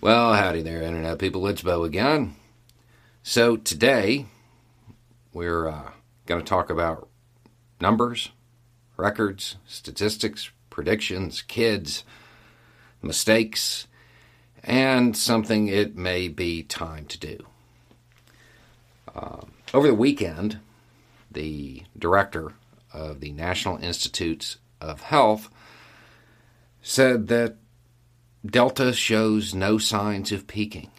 Well, howdy there, Internet people. It's Beau again. So, today we're uh, going to talk about numbers, records, statistics, predictions, kids, mistakes, and something it may be time to do. Uh, over the weekend, the director of the National Institutes of Health said that Delta shows no signs of peaking.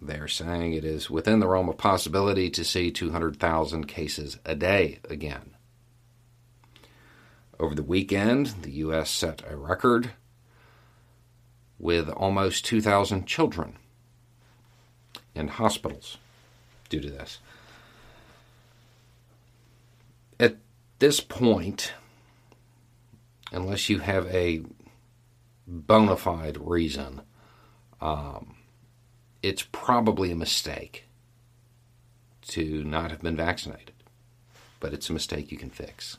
They're saying it is within the realm of possibility to see 200,000 cases a day again. Over the weekend, the U.S. set a record with almost 2,000 children in hospitals due to this. At this point, unless you have a bona fide reason, um, it's probably a mistake to not have been vaccinated. But it's a mistake you can fix.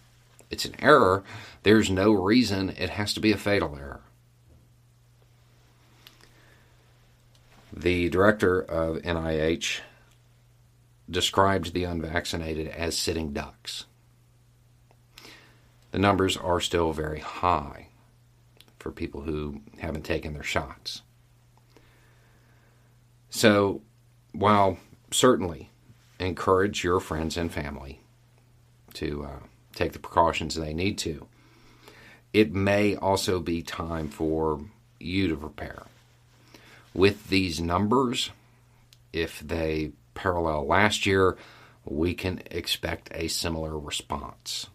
It's an error. There's no reason it has to be a fatal error. The director of NIH described the unvaccinated as sitting ducks. The numbers are still very high for people who haven't taken their shots. So, while certainly encourage your friends and family to uh, take the precautions they need to, it may also be time for you to prepare. With these numbers, if they parallel last year, we can expect a similar response,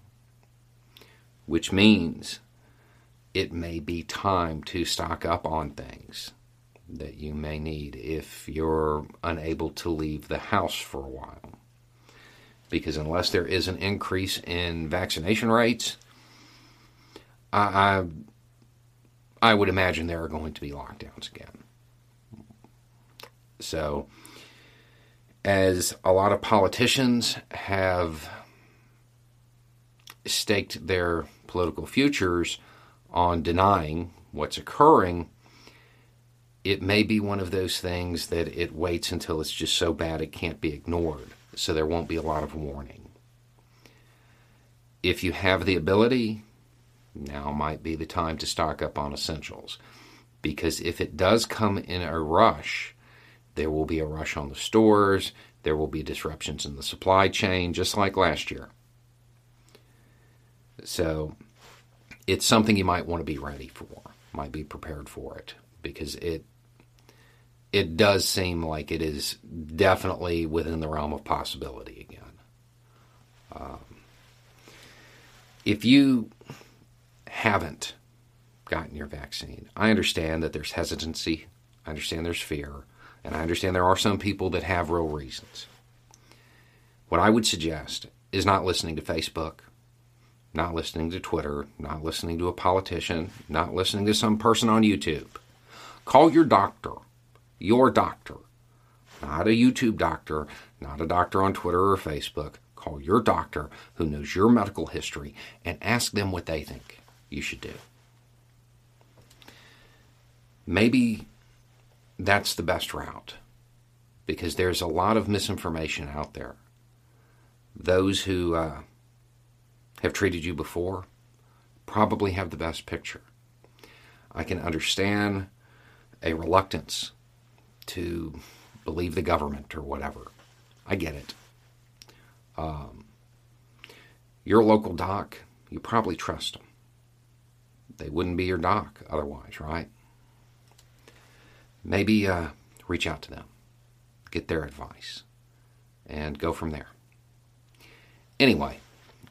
which means it may be time to stock up on things that you may need if you're unable to leave the house for a while. Because unless there is an increase in vaccination rates, I, I, I would imagine there are going to be lockdowns again. So, as a lot of politicians have staked their political futures on denying what's occurring, it may be one of those things that it waits until it's just so bad it can't be ignored, so there won't be a lot of warning. If you have the ability, now might be the time to stock up on essentials. Because if it does come in a rush, there will be a rush on the stores, there will be disruptions in the supply chain, just like last year. So it's something you might want to be ready for, might be prepared for it, because it it does seem like it is definitely within the realm of possibility again. Um, if you haven't gotten your vaccine, I understand that there's hesitancy, I understand there's fear, and I understand there are some people that have real reasons. What I would suggest is not listening to Facebook, not listening to Twitter, not listening to a politician, not listening to some person on YouTube. Call your doctor your doctor, not a YouTube doctor, not a doctor on Twitter or Facebook. Call your doctor who knows your medical history and ask them what they think you should do. Maybe that's the best route because there's a lot of misinformation out there. Those who uh, have treated you before probably have the best picture. I can understand a reluctance to believe the government or whatever. I get it. Um, your local doc, you probably trust them. They wouldn't be your doc otherwise, right? Maybe uh, reach out to them, get their advice, and go from there. Anyway,